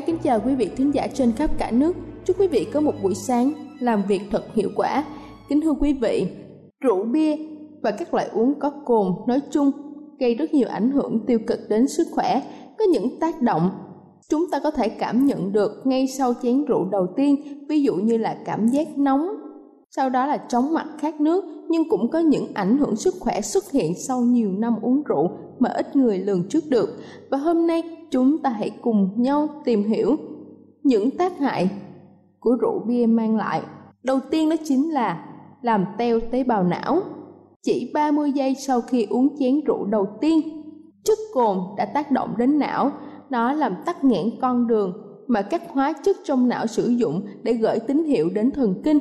Ái kính chào quý vị thính giả trên khắp cả nước. Chúc quý vị có một buổi sáng làm việc thật hiệu quả. Kính thưa quý vị, rượu bia và các loại uống có cồn nói chung gây rất nhiều ảnh hưởng tiêu cực đến sức khỏe. Có những tác động chúng ta có thể cảm nhận được ngay sau chén rượu đầu tiên, ví dụ như là cảm giác nóng, sau đó là chóng mặt khát nước, nhưng cũng có những ảnh hưởng sức khỏe xuất hiện sau nhiều năm uống rượu mà ít người lường trước được. Và hôm nay chúng ta hãy cùng nhau tìm hiểu những tác hại của rượu bia mang lại. Đầu tiên đó chính là làm teo tế bào não. Chỉ 30 giây sau khi uống chén rượu đầu tiên, chất cồn đã tác động đến não, nó làm tắc nghẽn con đường mà các hóa chất trong não sử dụng để gửi tín hiệu đến thần kinh.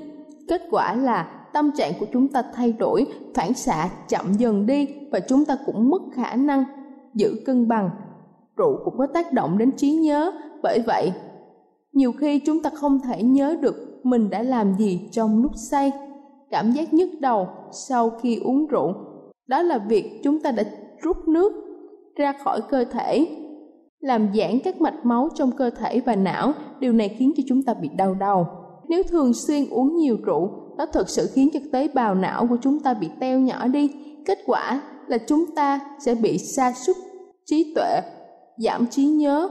Kết quả là tâm trạng của chúng ta thay đổi, phản xạ chậm dần đi và chúng ta cũng mất khả năng giữ cân bằng. Rượu cũng có tác động đến trí nhớ, bởi vậy nhiều khi chúng ta không thể nhớ được mình đã làm gì trong lúc say. Cảm giác nhức đầu sau khi uống rượu, đó là việc chúng ta đã rút nước ra khỏi cơ thể, làm giãn các mạch máu trong cơ thể và não, điều này khiến cho chúng ta bị đau đầu. Nếu thường xuyên uống nhiều rượu, nó thực sự khiến cho tế bào não của chúng ta bị teo nhỏ đi. Kết quả là chúng ta sẽ bị sa sút trí tuệ, giảm trí nhớ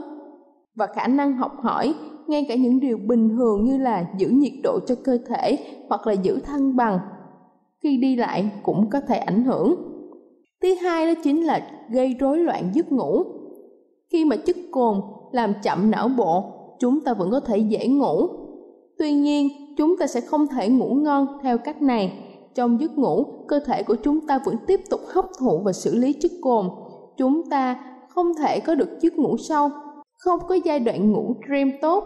và khả năng học hỏi, ngay cả những điều bình thường như là giữ nhiệt độ cho cơ thể hoặc là giữ thăng bằng khi đi lại cũng có thể ảnh hưởng. Thứ hai đó chính là gây rối loạn giấc ngủ. Khi mà chất cồn làm chậm não bộ, chúng ta vẫn có thể dễ ngủ. Tuy nhiên, chúng ta sẽ không thể ngủ ngon theo cách này. Trong giấc ngủ, cơ thể của chúng ta vẫn tiếp tục hấp thụ và xử lý chất cồn. Chúng ta không thể có được giấc ngủ sâu, không có giai đoạn ngủ REM tốt.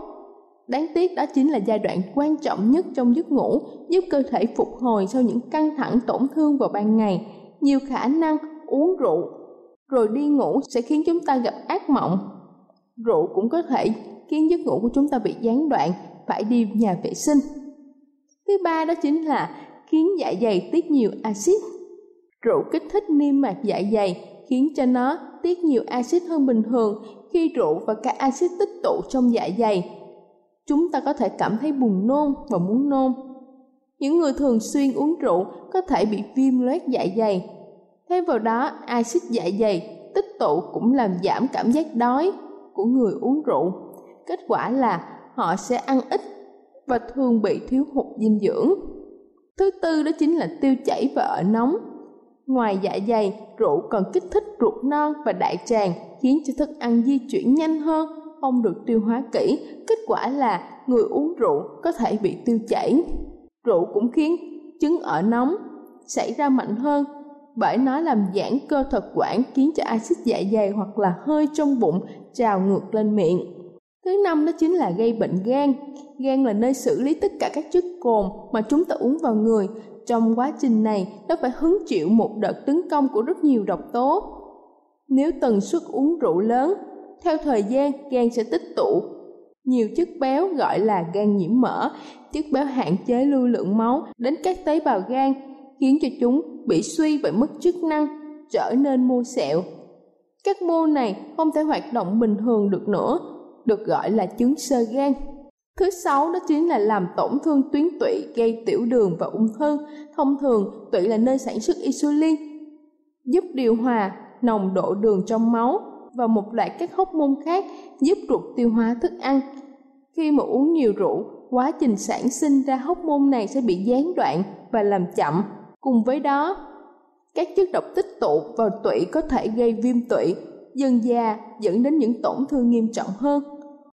Đáng tiếc đó chính là giai đoạn quan trọng nhất trong giấc ngủ, giúp cơ thể phục hồi sau những căng thẳng tổn thương vào ban ngày. Nhiều khả năng uống rượu rồi đi ngủ sẽ khiến chúng ta gặp ác mộng. Rượu cũng có thể khiến giấc ngủ của chúng ta bị gián đoạn, phải đi nhà vệ sinh. Thứ ba đó chính là khiến dạ dày tiết nhiều axit. Rượu kích thích niêm mạc dạ dày khiến cho nó tiết nhiều axit hơn bình thường khi rượu và các axit tích tụ trong dạ dày. Chúng ta có thể cảm thấy buồn nôn và muốn nôn. Những người thường xuyên uống rượu có thể bị viêm loét dạ dày. Thêm vào đó, axit dạ dày tích tụ cũng làm giảm cảm giác đói của người uống rượu. Kết quả là họ sẽ ăn ít và thường bị thiếu hụt dinh dưỡng. Thứ tư đó chính là tiêu chảy và ở nóng. Ngoài dạ dày, rượu còn kích thích ruột non và đại tràng khiến cho thức ăn di chuyển nhanh hơn, không được tiêu hóa kỹ. Kết quả là người uống rượu có thể bị tiêu chảy. Rượu cũng khiến chứng ở nóng xảy ra mạnh hơn bởi nó làm giãn cơ thực quản khiến cho axit dạ dày hoặc là hơi trong bụng trào ngược lên miệng. Thứ năm đó chính là gây bệnh gan. gan là nơi xử lý tất cả các chất cồn mà chúng ta uống vào người. Trong quá trình này, nó phải hứng chịu một đợt tấn công của rất nhiều độc tố. Nếu tần suất uống rượu lớn, theo thời gian gan sẽ tích tụ nhiều chất béo gọi là gan nhiễm mỡ. Chất béo hạn chế lưu lượng máu đến các tế bào gan, khiến cho chúng bị suy và mất chức năng, trở nên mô sẹo. Các mô này không thể hoạt động bình thường được nữa, được gọi là chứng sơ gan. Thứ sáu đó chính là làm tổn thương tuyến tụy gây tiểu đường và ung thư. Thông thường, tụy là nơi sản xuất insulin, giúp điều hòa nồng độ đường trong máu và một loạt các hóc môn khác giúp ruột tiêu hóa thức ăn. Khi mà uống nhiều rượu, quá trình sản sinh ra hóc môn này sẽ bị gián đoạn và làm chậm. Cùng với đó, các chất độc tích tụ vào tụy có thể gây viêm tụy, dần già dẫn đến những tổn thương nghiêm trọng hơn.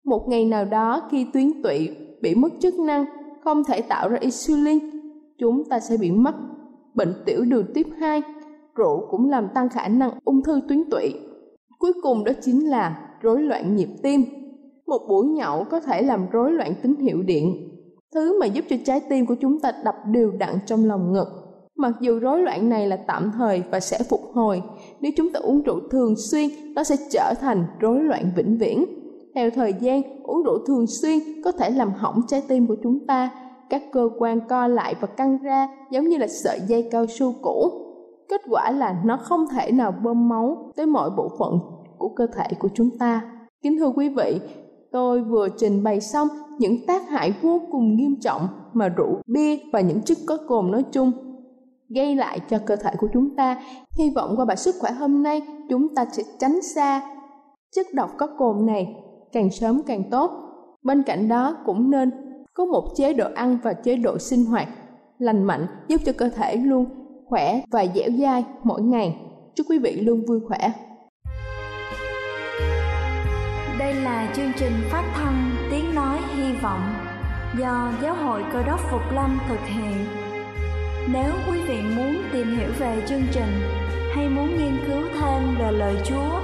Một ngày nào đó khi tuyến tụy bị mất chức năng, không thể tạo ra insulin, chúng ta sẽ bị mắc bệnh tiểu đường tiếp 2. Rượu cũng làm tăng khả năng ung thư tuyến tụy. Cuối cùng đó chính là rối loạn nhịp tim. Một buổi nhậu có thể làm rối loạn tín hiệu điện, thứ mà giúp cho trái tim của chúng ta đập đều đặn trong lòng ngực. Mặc dù rối loạn này là tạm thời và sẽ phục hồi, nếu chúng ta uống rượu thường xuyên, nó sẽ trở thành rối loạn vĩnh viễn. Theo thời gian, uống rượu thường xuyên có thể làm hỏng trái tim của chúng ta, các cơ quan co lại và căng ra giống như là sợi dây cao su cũ. Kết quả là nó không thể nào bơm máu tới mọi bộ phận của cơ thể của chúng ta. Kính thưa quý vị, tôi vừa trình bày xong những tác hại vô cùng nghiêm trọng mà rượu bia và những chất có cồn nói chung gây lại cho cơ thể của chúng ta. Hy vọng qua bài sức khỏe hôm nay chúng ta sẽ tránh xa chất độc có cồn này càng sớm càng tốt. Bên cạnh đó cũng nên có một chế độ ăn và chế độ sinh hoạt lành mạnh giúp cho cơ thể luôn khỏe và dẻo dai mỗi ngày. Chúc quý vị luôn vui khỏe. Đây là chương trình phát thanh Tiếng Nói Hy Vọng do Giáo hội Cơ đốc Phục Lâm thực hiện. Nếu quý vị muốn tìm hiểu về chương trình hay muốn nghiên cứu thêm về lời Chúa,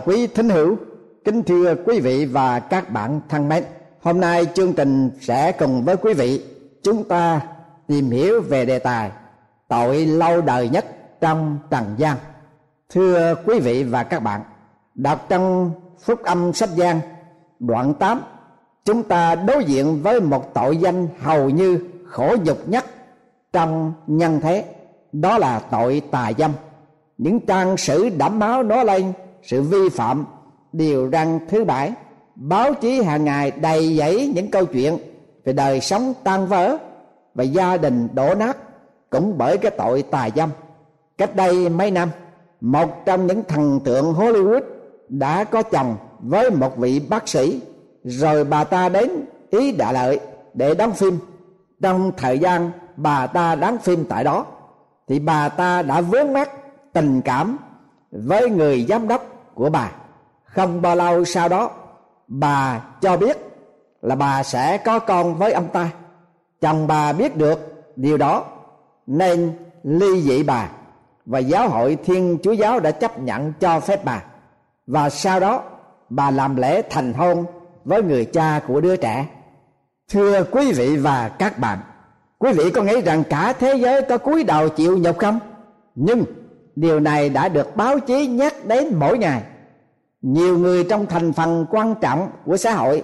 Chào quý thính hữu, kính thưa quý vị và các bạn thân mến. Hôm nay chương trình sẽ cùng với quý vị chúng ta tìm hiểu về đề tài tội lâu đời nhất trong trần gian. Thưa quý vị và các bạn, đọc trong phúc âm sách Giang đoạn 8 chúng ta đối diện với một tội danh hầu như khổ nhục nhất trong nhân thế đó là tội tà dâm những trang sử đẫm máu đó lên sự vi phạm điều răn thứ bảy, báo chí hàng ngày đầy dẫy những câu chuyện về đời sống tan vỡ và gia đình đổ nát cũng bởi cái tội tà dâm. Cách đây mấy năm, một trong những thần tượng hollywood đã có chồng với một vị bác sĩ, rồi bà ta đến ý đà lợi để đóng phim. Trong thời gian bà ta đóng phim tại đó, thì bà ta đã vướng mắc tình cảm với người giám đốc của bà. Không bao lâu sau đó, bà cho biết là bà sẽ có con với ông ta. Chồng bà biết được điều đó, nên ly dị bà và giáo hội thiên chúa giáo đã chấp nhận cho phép bà. Và sau đó, bà làm lễ thành hôn với người cha của đứa trẻ. Thưa quý vị và các bạn, quý vị có nghĩ rằng cả thế giới có cúi đầu chịu nhục không? Nhưng điều này đã được báo chí nhắc đến mỗi ngày. Nhiều người trong thành phần quan trọng của xã hội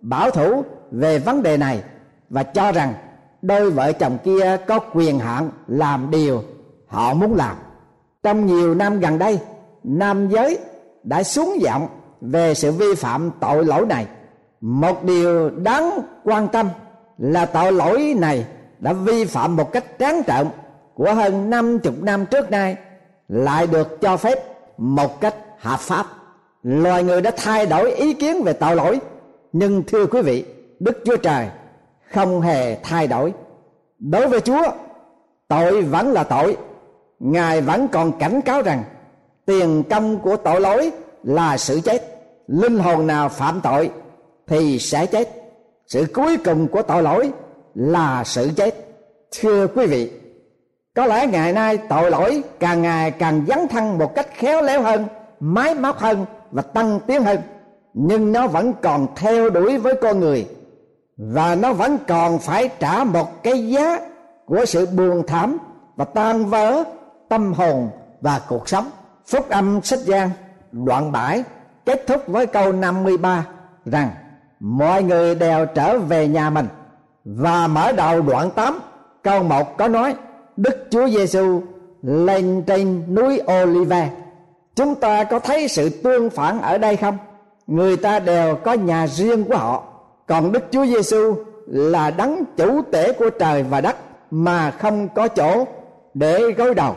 bảo thủ về vấn đề này và cho rằng đôi vợ chồng kia có quyền hạn làm điều họ muốn làm. Trong nhiều năm gần đây, nam giới đã xuống giọng về sự vi phạm tội lỗi này. Một điều đáng quan tâm là tội lỗi này đã vi phạm một cách tráng trợn của hơn năm chục năm trước nay lại được cho phép một cách hợp pháp. Loài người đã thay đổi ý kiến về tội lỗi, nhưng thưa quý vị, đức chúa trời không hề thay đổi. Đối với chúa, tội vẫn là tội. Ngài vẫn còn cảnh cáo rằng tiền công của tội lỗi là sự chết. Linh hồn nào phạm tội thì sẽ chết. Sự cuối cùng của tội lỗi là sự chết. Thưa quý vị có lẽ ngày nay tội lỗi càng ngày càng dấn thân một cách khéo léo hơn, máy móc hơn và tăng tiến hơn. Nhưng nó vẫn còn theo đuổi với con người và nó vẫn còn phải trả một cái giá của sự buồn thảm và tan vỡ tâm hồn và cuộc sống. Phúc âm sách giang đoạn 7 kết thúc với câu 53 rằng, mọi người đều trở về nhà mình. Và mở đầu đoạn 8 câu 1 có nói Đức Chúa Giêsu lên trên núi Olive chúng ta có thấy sự tương phản ở đây không? Người ta đều có nhà riêng của họ. Còn Đức Chúa Giêsu là đấng chủ tể của trời và đất mà không có chỗ để gối đầu.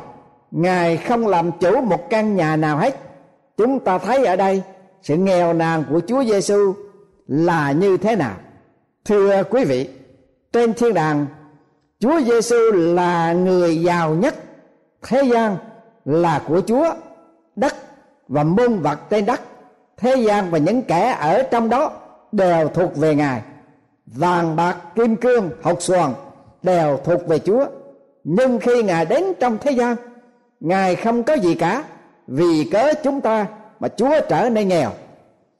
Ngài không làm chủ một căn nhà nào hết. Chúng ta thấy ở đây, sự nghèo nàn của Chúa Giêsu là như thế nào? Thưa quý vị, trên thiên đàng Chúa Giêsu là người giàu nhất thế gian, là của Chúa. Đất và môn vật trên đất, thế gian và những kẻ ở trong đó đều thuộc về ngài. Vàng bạc, kim cương, hột xoàn đều thuộc về chúa. Nhưng khi ngài đến trong thế gian, ngài không có gì cả, vì cớ chúng ta mà chúa trở nên nghèo.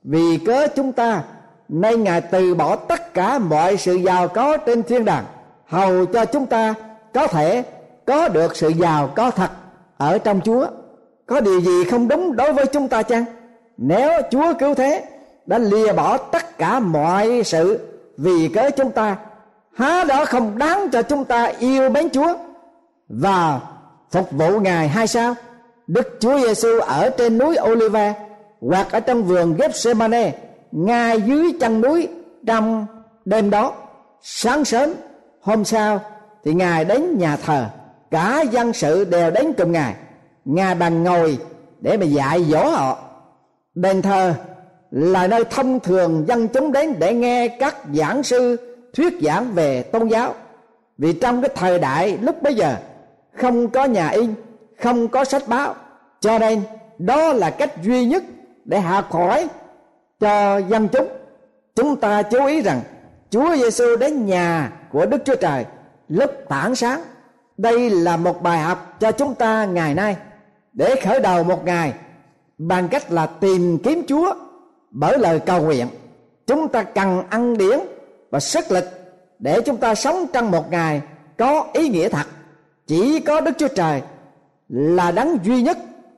Vì cớ chúng ta, nên ngài từ bỏ tất cả mọi sự giàu có trên thiên đàng hầu cho chúng ta có thể có được sự giàu có thật ở trong chúa. Có điều gì không đúng đối với chúng ta chăng? Nếu chúa cứu thế, đã lìa bỏ tất cả mọi sự vì cớ chúng ta, há đó không đáng cho chúng ta yêu mến chúa? Và phục vụ ngài hay sao? Đức chúa giêsu ở trên núi olive hoặc ở trong vườn gethsemane, ngay dưới chân núi trong đêm đó, sáng sớm hôm sau thì ngài đến nhà thờ, cả dân sự đều đến cùng ngài. Ngài bằng ngồi để mà dạy dỗ họ. Đền thờ là nơi thông thường dân chúng đến để nghe các giảng sư thuyết giảng về tôn giáo. Vì trong cái thời đại lúc bấy giờ, không có nhà in, không có sách báo. Cho nên, đó là cách duy nhất để hạ khỏi cho dân chúng. Chúng ta chú ý rằng Chúa Giêsu đến nhà của Đức Chúa Trời lúc tảng sáng. Đây là một bài học cho chúng ta ngày nay. Để khởi đầu một ngày bằng cách là tìm kiếm chúa bởi lời cầu nguyện, chúng ta cần ăn điển và sức lực để chúng ta sống trong một ngày có ý nghĩa thật. Chỉ có đức chúa trời là đấng duy nhất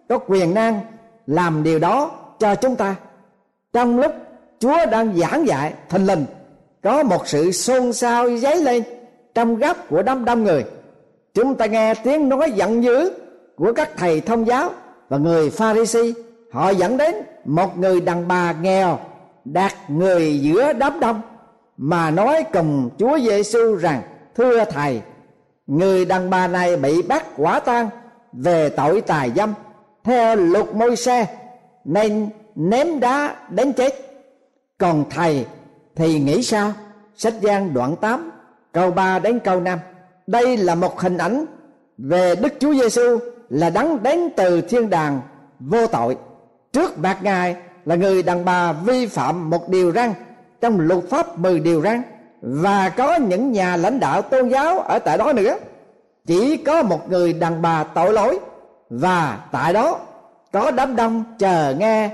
có quyền năng làm điều đó cho chúng ta. Trong lúc chúa đang giảng dạy thình lình có một sự xôn xao dấy lên trong góc của đám đông người. Chúng ta nghe tiếng nói giận dữ của các thầy thông giáo và người pha ri si họ dẫn đến một người đàn bà nghèo đặt người giữa đám đông mà nói cùng Chúa Giêsu rằng, thưa thầy, người đàn bà này bị bắt quả tang về tội tài dâm. Theo luật môi xe nên ném đá đến chết. Còn thầy thì nghĩ sao? Sách gian đoạn 8 câu 3 đến câu 5 đây là một hình ảnh về Đức Chúa Giêsu là đấng đến từ thiên đàng vô tội. Trước mặt ngài là người đàn bà vi phạm một điều răn, trong luật pháp mười điều răn, và có những nhà lãnh đạo tôn giáo ở tại đó nữa. Chỉ có một người đàn bà tội lỗi, và tại đó có đám đông chờ nghe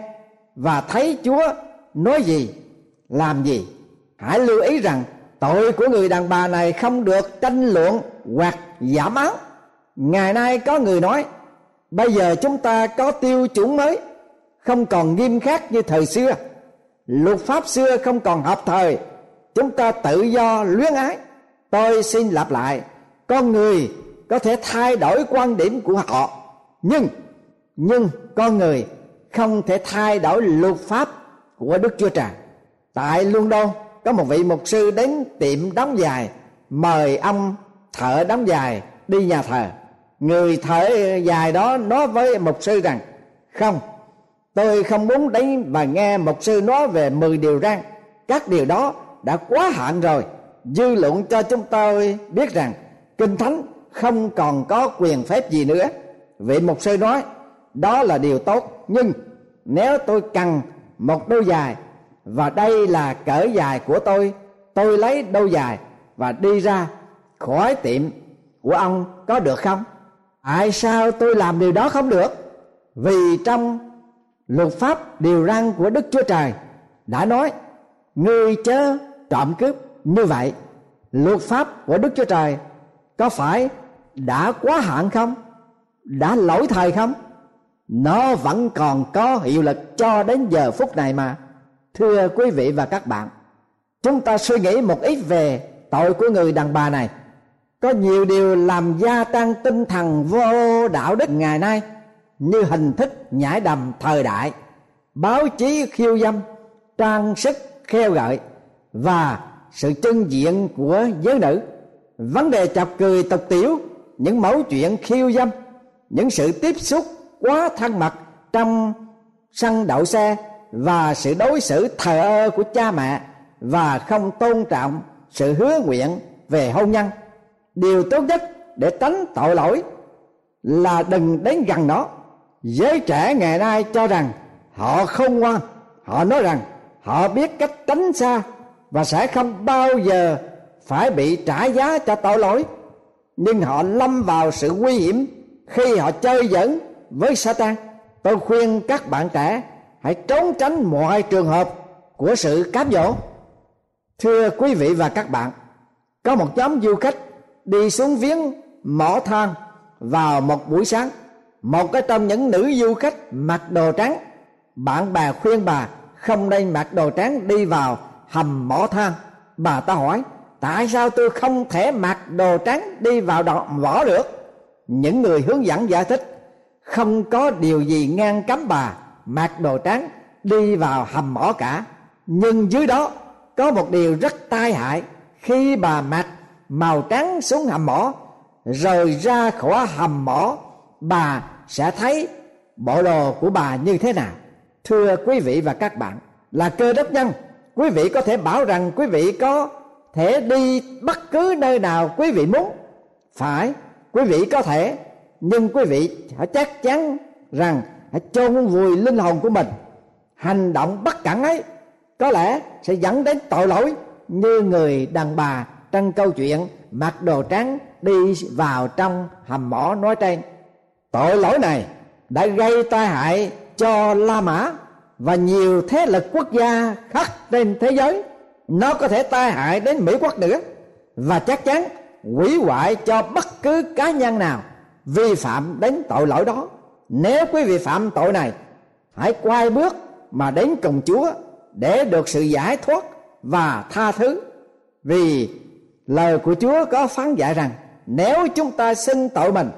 và thấy chúa nói gì, làm gì hãy lưu ý rằng tội của người đàn bà này không được tranh luận hoặc giảm án ngày nay có người nói, bây giờ chúng ta có tiêu chuẩn mới, không còn nghiêm khắc như thời xưa. Luật pháp xưa không còn hợp thời. Chúng ta tự do luyến ái. Tôi xin lặp lại, con người có thể thay đổi quan điểm của họ, nhưng nhưng con người không thể thay đổi luật pháp của đức chúa trời. Tại london có một vị mục sư đến tiệm đóng dài mời ông thợ đóng dài đi nhà thờ. Người thợ dài đó nói với mục sư rằng, không, tôi không muốn đến và nghe mục sư nói về 10 điều răn. Các điều đó đã quá hạn rồi. Dư luận cho chúng tôi biết rằng kinh thánh không còn có quyền phép gì nữa. Vị mục sư nói, đó là điều tốt, nhưng nếu tôi cần một đôi giày và đây là cỡ dài của tôi. Tôi lấy đôi dài và đi ra khỏi tiệm. Của ông có được không? Tại sao tôi làm điều đó không được? Vì trong luật pháp, điều răn của đức chúa trời đã nói, ngươi chớ trộm cướp. Như vậy, luật pháp của đức chúa trời có phải đã quá hạn không? Đã lỗi thời không? Nó vẫn còn có hiệu lực cho đến giờ phút này mà thưa quý vị và các bạn, chúng ta suy nghĩ một ít về tội của người đàn bà này. Có nhiều điều làm gia tăng tinh thần vô đạo đức ngày nay, như hình thức nhảy đầm thời đại, báo chí khiêu dâm, trang sức kheo gợi và sự trưng diện của giới nữ. Vấn đề chọc cười tục tiểu, những mẫu chuyện khiêu dâm, những sự tiếp xúc quá thân mật trong sân đậu xe và sự đối xử thờ ơ của cha mẹ và không tôn trọng sự hứa nguyện về hôn nhân. Điều tốt nhất để tránh tội lỗi là đừng đến gần nó. Giới trẻ ngày nay cho rằng họ không ngoan. Họ nói rằng họ biết cách tránh xa và sẽ không bao giờ phải bị trả giá cho tội lỗi. Nhưng họ lâm vào sự nguy hiểm khi họ chơi dẫn với Satan. Tôi khuyên các bạn trẻ hãy trốn tránh mọi trường hợp của sự cám dỗ. Thưa quý vị và các bạn, có một nhóm du khách đi xuống viếng mỏ than vào một buổi sáng. Một cái trong những nữ du khách mặc đồ trắng bạn bè khuyên bà không nên mặc đồ trắng đi vào hầm mỏ than. Bà ta hỏi, tại sao tôi không thể mặc đồ trắng đi vào đoạn vỏ được? Những người hướng dẫn giải thích, không có điều gì ngăn cấm bà mặc đồ trắng đi vào hầm mỏ cả. Nhưng dưới đó có một điều rất tai hại. Khi bà mặc màu trắng xuống hầm mỏ, rời ra khỏi hầm mỏ, bà sẽ thấy bộ đồ của bà như thế nào. Thưa quý vị và các bạn, là cơ đốc nhân, quý vị có thể bảo rằng quý vị có thể đi bất cứ nơi nào quý vị muốn. Phải, quý vị có thể. Nhưng quý vị chắc chắn rằng hãy chôn vùi linh hồn của mình. Hành động bất cẩn ấy có lẽ sẽ dẫn đến tội lỗi như người đàn bà trong câu chuyện mặc đồ trắng đi vào trong hầm mỏ nói trên. Tội lỗi này đã gây tai hại cho La Mã và nhiều thế lực quốc gia khác trên thế giới. Nó có thể tai hại đến Mỹ quốc nữa và chắc chắn hủy hoại cho bất cứ cá nhân nào vi phạm đến tội lỗi đó nếu quý vị phạm tội này, hãy quay bước mà đến cùng Chúa để được sự giải thoát và tha thứ. Vì lời của Chúa có phán dạy rằng, nếu chúng ta xưng tội mình,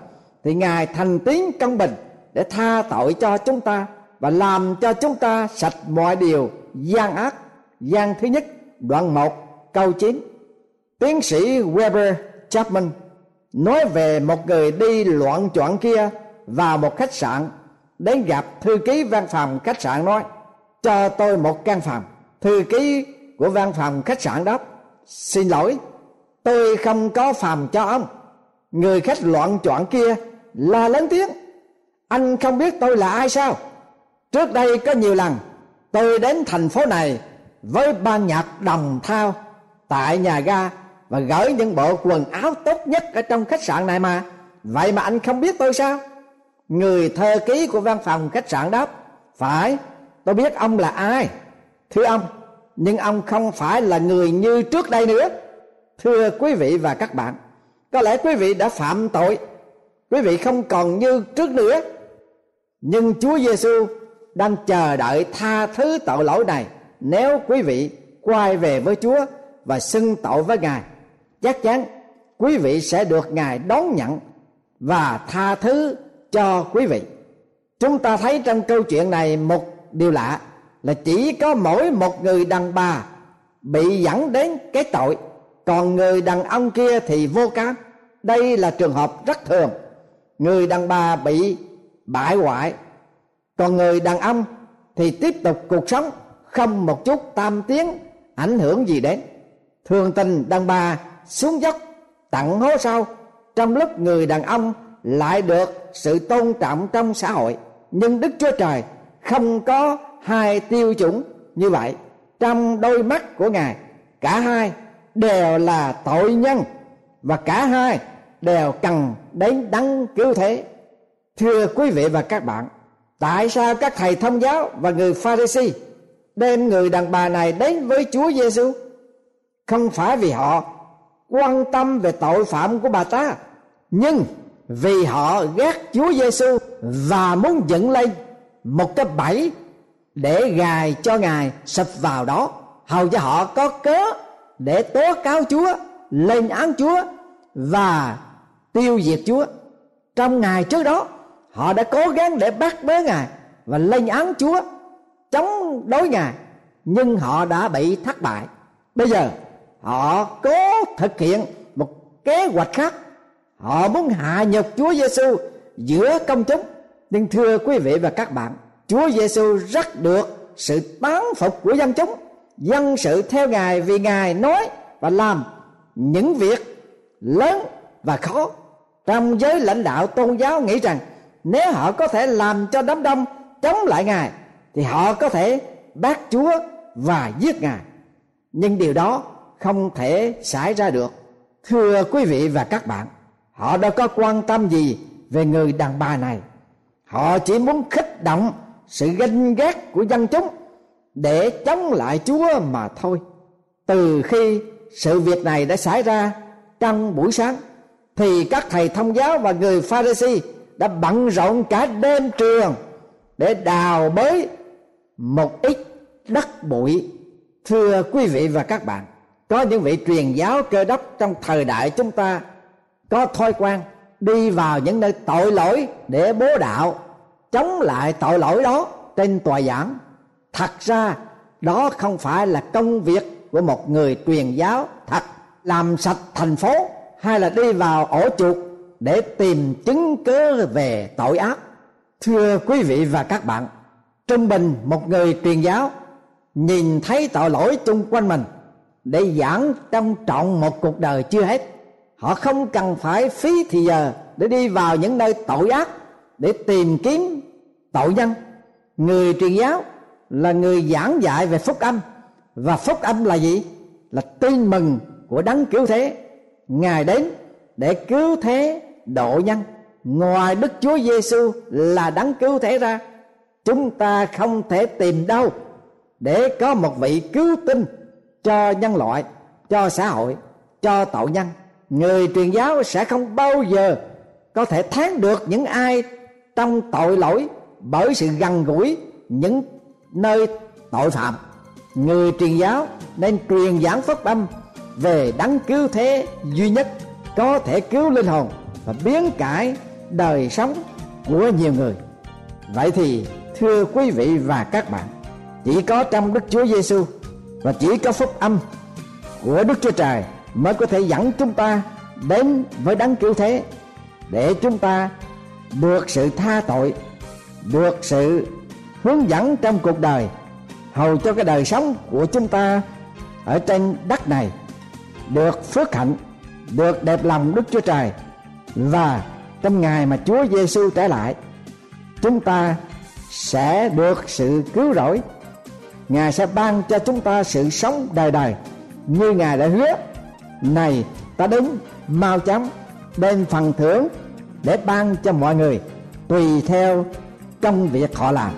thì Ngài thành tín công bình để tha tội cho chúng ta và làm cho chúng ta sạch mọi điều gian ác. Gian thứ nhất, đoạn 1 câu 9 tiến sĩ Weber Chapman nói về một người đi loạn choạng kia vào một khách sạn đến gặp thư ký văn phòng khách sạn nói, cho tôi một căn phòng. Thư ký của văn phòng khách sạn đáp, xin lỗi, tôi không có phòng cho ông. Người khách loạn choạng kia la lớn tiếng, anh không biết tôi là ai sao? Trước đây có nhiều lần tôi đến thành phố này với ban nhạc đồng thao tại nhà ga và gửi những bộ quần áo tốt nhất ở trong khách sạn này mà. Vậy mà anh không biết tôi sao? Người thơ ký của văn phòng khách sạn đáp phải. Tôi biết ông là ai. Thưa ông, nhưng ông không phải là người như trước đây nữa. Thưa quý vị và các bạn, có lẽ quý vị đã phạm tội. Quý vị không còn như trước nữa. Nhưng Chúa Giêsu đang chờ đợi tha thứ tội lỗi này. Nếu quý vị quay về với Chúa và xưng tội với Ngài, chắc chắn quý vị sẽ được Ngài đón nhận và tha thứ cho quý vị. Chúng ta thấy trong câu chuyện này một điều lạ là chỉ có mỗi một người đàn bà bị dẫn đến cái tội, còn người đàn ông kia thì vô can đây là trường hợp rất thường. Người đàn bà bị bại hoại, còn người đàn ông thì tiếp tục cuộc sống không một chút tam tiếng, ảnh hưởng gì đến. Thường tình đàn bà xuống dốc tặng hố sau trong lúc người đàn ông lại được sự tôn trọng trong xã hội. Nhưng đức chúa trời không có hai tiêu chuẩn như vậy. Trong đôi mắt của ngài, cả hai đều là tội nhân và cả hai đều cần đến đấng cứu thế. Thưa quý vị và các bạn, tại sao các thầy thông giáo và người pharisee đem người đàn bà này đến với chúa giêsu không phải vì họ quan tâm về tội phạm của bà ta, nhưng vì họ ghét chúa giêsu và muốn dựng lên một cái bẫy để gài cho ngài sập vào đó. Hầu cho họ có cớ để tố cáo chúa, lên án chúa và tiêu diệt chúa. Trong ngày trước đó, họ đã cố gắng để bắt bớ ngài và lên án chúa, chống đối ngài, nhưng họ đã bị thất bại. Bây giờ, họ cố thực hiện một kế hoạch khác họ muốn hạ nhục chúa giêsu giữa công chúng. Nhưng thưa quý vị và các bạn, chúa giêsu rất được sự tán phục của dân chúng, dân sự theo ngài vì ngài nói và làm những việc lớn và khó. Trong giới lãnh đạo tôn giáo nghĩ rằng nếu họ có thể làm cho đám đông chống lại ngài, thì họ có thể bắt chúa và giết ngài. Nhưng điều đó không thể xảy ra được. Thưa quý vị và các bạn họ đâu có quan tâm gì về người đàn bà này. Họ chỉ muốn khích động sự ganh ghét của dân chúng để chống lại chúa mà thôi. Từ khi sự việc này đã xảy ra trong buổi sáng, thì các thầy thông giáo và người pharisee đã bận rộn cả đêm trường để đào bới một ít đất bụi. Thưa quý vị và các bạn, có những vị truyền giáo cơ đốc trong thời đại chúng ta có thói quen đi vào những nơi tội lỗi để bố đạo, chống lại tội lỗi đó trên tòa giảng. Thật ra, đó không phải là công việc của một người truyền giáo thật, làm sạch thành phố hay là đi vào ổ chuột để tìm chứng cớ về tội ác. Thưa quý vị và các bạn, trung bình một người truyền giáo nhìn thấy tội lỗi chung quanh mình để giảng trong trọn một cuộc đời chưa hết họ không cần phải phí thì giờ để đi vào những nơi tội ác để tìm kiếm tội nhân. Người truyền giáo là người giảng dạy về phúc âm. Và phúc âm là gì? Là tin mừng của đấng cứu thế. Ngài đến để cứu thế độ nhân. Ngoài đức chúa giêsu là đấng cứu thế ra, chúng ta không thể tìm đâu để có một vị cứu tinh cho nhân loại, cho xã hội, cho tội nhân người truyền giáo sẽ không bao giờ có thể thắng được những ai trong tội lỗi bởi sự gần gũi, những nơi tội phạm. Người truyền giáo nên truyền giảng phúc âm về đấng cứu thế duy nhất có thể cứu linh hồn và biến cải đời sống của nhiều người. Vậy thì, thưa quý vị và các bạn, chỉ có trong Đức Chúa Giêsu và chỉ có phúc âm của Đức Chúa Trời mới có thể dẫn chúng ta đến với đấng cứu thế, để chúng ta được sự tha tội được sự hướng dẫn trong cuộc đời, hầu cho cái đời sống của chúng ta ở trên đất này được phước hạnh, được đẹp lòng Đức Chúa Trời. Và trong ngày mà Chúa Giêsu trở lại, chúng ta sẽ được sự cứu rỗi. Ngài sẽ ban cho chúng ta sự sống đời đời như Ngài đã hứa này, ta đứng mau chóng, đem phần thưởng để ban cho mọi người, tùy theo công việc họ làm.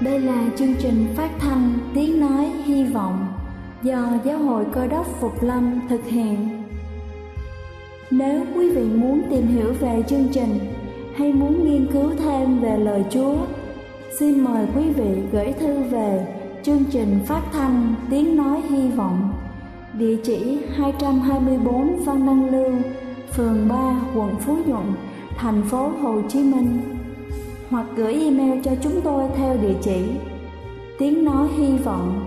Đây là chương trình phát thanh Tiếng Nói Hy Vọng do Giáo hội Cơ đốc Phục Lâm thực hiện. Nếu quý vị muốn tìm hiểu về chương trình hay muốn nghiên cứu thêm về lời Chúa, xin mời quý vị gửi thư về chương trình phát thanh Tiếng Nói Hy Vọng, địa chỉ 224 Văn Đăng Lưu, phường 3, quận Phú Nhuận, thành phố Hồ Chí Minh hoặc gửi email cho chúng tôi theo địa chỉ tiếng nói hy vọng